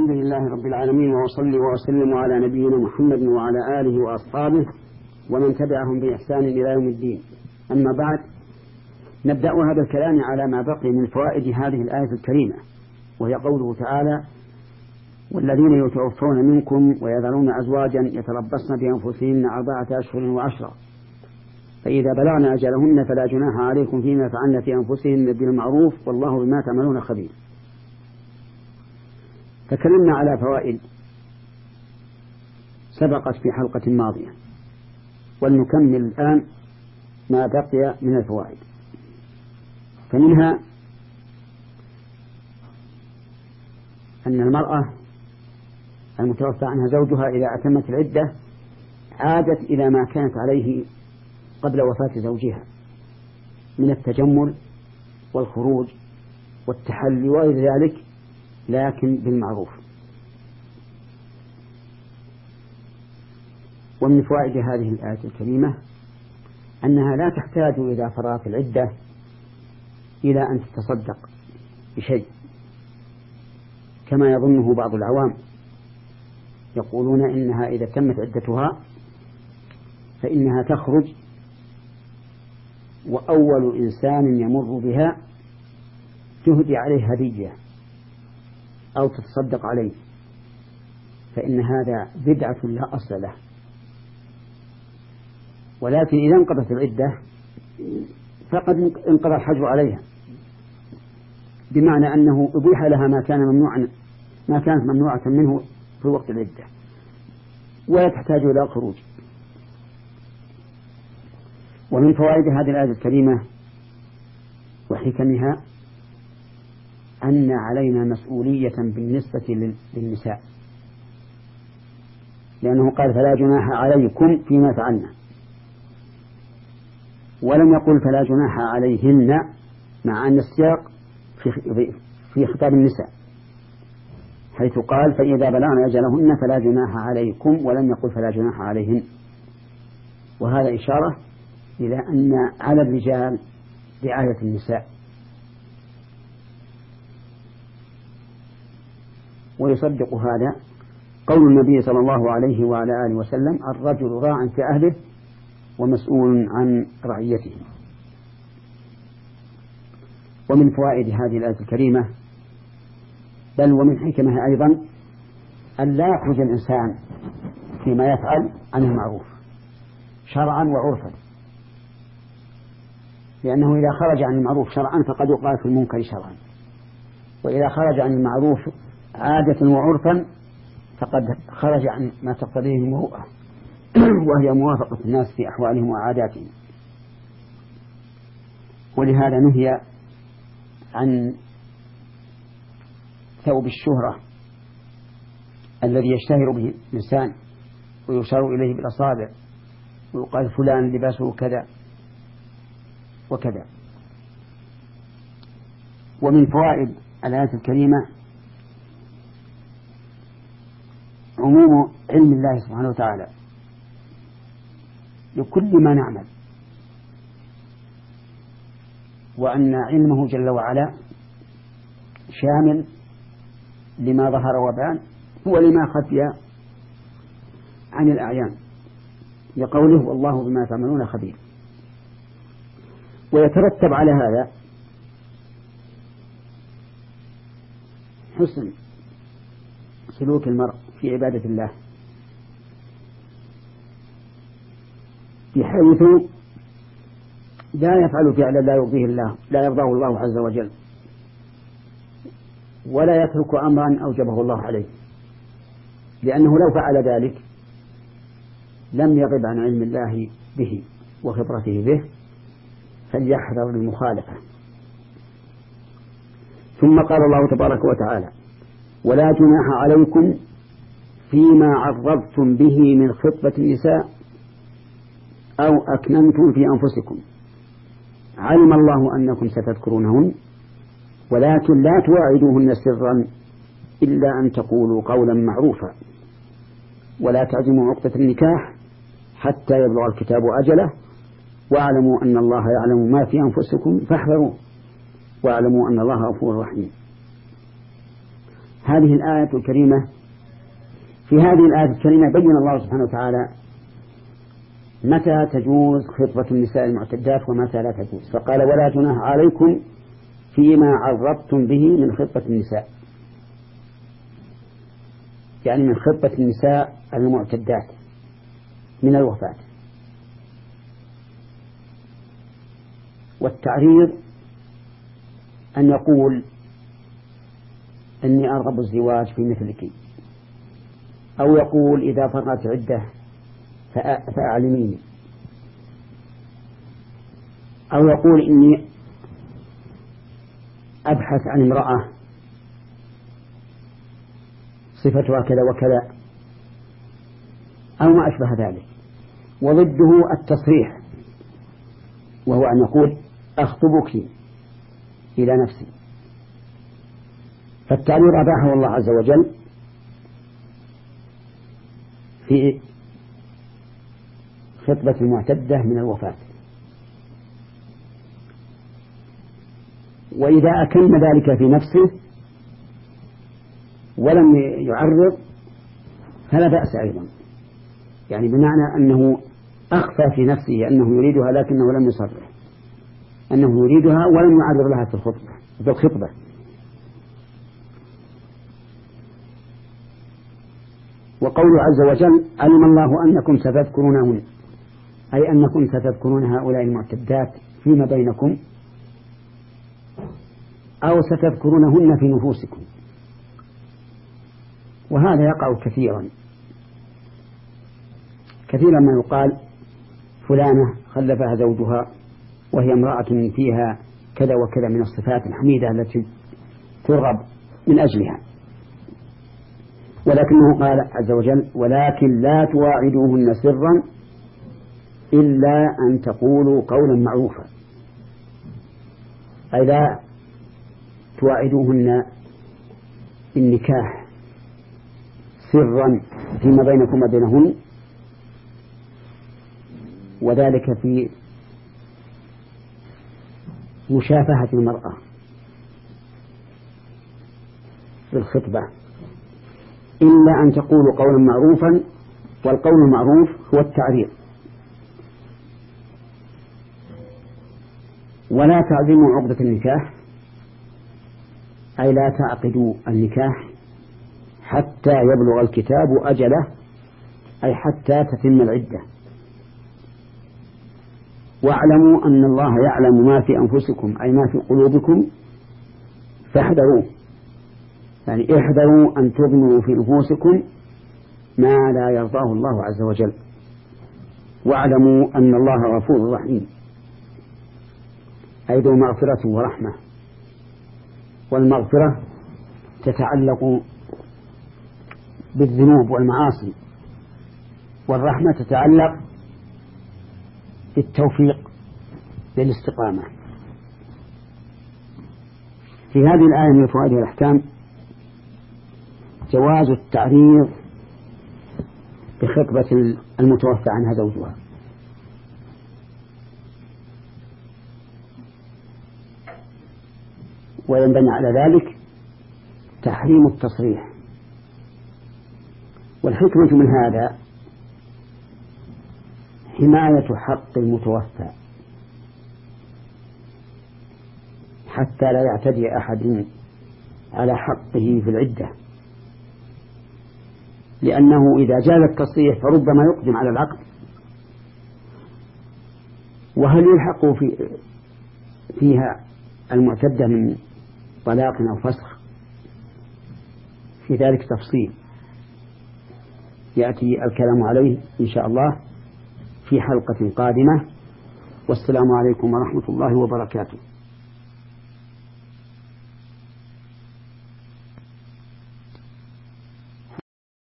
الحمد لله رب العالمين وأصلي وأسلم على نبينا محمد وعلى آله وأصحابه ومن تبعهم بإحسان إلى يوم الدين. أما بعد نبدأ هذا الكلام على ما بقي من فوائد هذه الآية الكريمة وهي قوله تعالى والذين يتوفون منكم ويذرون أزواجا يتربصن بأنفسهن أربعة أشهر وعشرا فإذا بلغن أجلهن فلا جناح عليكم فيما فعلن في أنفسهن بالمعروف والله بما تعملون خبير. تكلمنا على فوائد سبقت في حلقة ماضية ولنكمل الآن ما بقي من الفوائد. فمنها أن المرأة المتوفى عنها زوجها إذا أتمت العدة عادت إلى ما كانت عليه قبل وفاة زوجها من التجمل والخروج والتحلي وغير ذلك لكن بالمعروف. ومن فوائد هذه الآية الكريمة أنها لا تحتاج إذا فرغت العدة إلى أن تتصدق بشيء كما يظنه بعض العوام يقولون إنها إذا تمت عدتها فإنها تخرج وأول إنسان يمر بها تهدي عليه هدية. أو تتصدق عليه. فإن هذا بدعة لا أصل له. ولكن إذا انقضت العدة فقد انقضى الحجر عليها. بمعنى أنه أبيح لها ما كان ممنوعا ما كانت ممنوعة منه في وقت العدة. ولا تحتاج إلى خروج. ومن فوائد هذه الآية الكريمة وحكمها أن علينا مسؤولية بالنسبة للنساء. لأنه قال فلا جناح عليكم فيما فعلنا. ولم يقل فلا جناح عليهن مع أن السياق في خطاب النساء حيث قال فإذا بلغن أجلهن فلا جناح عليكم ولم يقل فلا جناح عليهن. وهذا إشارة إلى أن على الرجال رعاية النساء. ويصدق هذا قول النبي صلى الله عليه وعلى آله وسلم الرجل راع في أهله ومسؤول عن رعيته. ومن فوائد هذه الآية الكريمة بل ومن حكمها أيضا أن لا يخرج الإنسان فيما يفعل عن المعروف شرعا وعرفا. لأنه إذا خرج عن المعروف شرعا فقد يقال في المنكر شرعا. وإذا خرج عن المعروف عادة وعرفا فقد خرج عن ما تقتضيه المروءة وهي موافقة الناس في أحوالهم وعاداتهم. ولهذا نهي عن ثوب الشهرة الذي يشتهر به الإنسان ويشار إليه بالأصابع ويقال فلان لباسه كذا وكذا. ومن فوائد الآية الكريمة عموم علم الله سبحانه وتعالى. لكل ما نعمل. وأن علمه جل وعلا شامل لما ظهر وبان ولما خفي عن الأعيان. لقوله والله بما تعملون خبير. ويترتب على هذا حسن سلوك المرء. في عبادة الله. بحيث لا يفعل فعلا لا يرضيه الله لا يرضاه الله عز وجل. ولا يترك أمرا أوجبه الله عليه. لأنه لو فعل ذلك لم يغب عن علم الله به وخبرته به فليحذر المخالفة ثم قال الله تبارك وتعالى ولا جناح عليكم فيما عرضتم به من خطبة النساء أو أكننتم في أنفسكم. علم الله أنكم ستذكرونهن ولكن لا تواعدوهن سرا إلا أن تقولوا قولا معروفا. ولا تعزموا عقدة النكاح حتى يبلغ الكتاب أجله. واعلموا أن الله يعلم ما في أنفسكم فاحذروه واعلموا أن الله غفور رحيم. هذه الآية الكريمة في هذه الآية الكريمة بين الله سبحانه وتعالى متى تجوز خطبة النساء المعتدات ومتى لا تجوز. فقال ولا جناح عليكم فيما عرضتم به من خطبة النساء. يعني من خطبة النساء المعتدات من الوفاة. والتعريض أن يقول إني أرغب الزواج في مثلك. أو يقول إذا فرغت عدة فأعلميني. أو يقول إني أبحث عن امرأة صفتها كذا وكذا. أو ما أشبه ذلك. وضده التصريح وهو أن يقول أخطبك إلى نفسي. فالتعبير أباحه الله عز وجل في خطبة المعتدة من الوفاة. وإذا أكن ذلك في نفسه ولم يعرض فلا بأس أيضا. يعني بمعنى أنه أخفى في نفسه أنه يريدها لكنه لم يصرح. أنه يريدها ولم يعرض لها في الخطبة في الخطبة. وقوله عز وجل علم الله أنكم ستذكرونهن أي أنكم ستذكرون هؤلاء المعتدات فيما بينكم أو ستذكرونهن في نفوسكم. وهذا يقع كثيرا. كثيرا ما يقال فلانة خلفها زوجها وهي امرأة فيها كذا وكذا من الصفات الحميدة التي ترغب من أجلها. ولكنه قال عز وجل ولكن لا تواعدوهن سرا إلا أن تقولوا قولا معروفا. أي لا تواعدوهن بالنكاح سرا فيما بينكم وبينهن وذلك في مشافهة المرأة في الخطبة. إلا أن تقولوا قولا معروفا والقول المعروف هو التعريض. ولا تعزموا عقدة النكاح أي لا تعقدوا النكاح حتى يبلغ الكتاب أجله أي حتى تتم العدة. واعلموا أن الله يعلم ما في أنفسكم أي ما في قلوبكم فاحذروه. يعني احذروا أن تغنوا في نفوسكم ما لا يرضاه الله عز وجل. واعلموا أن الله غفور رحيم. أي ذو مغفرة ورحمة. والمغفرة تتعلق بالذنوب والمعاصي. والرحمة تتعلق بالتوفيق للاستقامة في هذه الآية من فوائد الأحكام جواز التعريض بخطبة المتوفى عنها زوجها. وينبني على ذلك تحريم التصريح. والحكمة من هذا حماية حق المتوفى. حتى لا يعتدي أحد على حقه في العدة. لأنه إذا جاز التصريح فربما يقدم على العقد. وهل يلحق في فيها المعتدة من طلاق أو فسخ؟ في ذلك تفصيل. يأتي الكلام عليه إن شاء الله في حلقة قادمة. والسلام عليكم ورحمة الله وبركاته.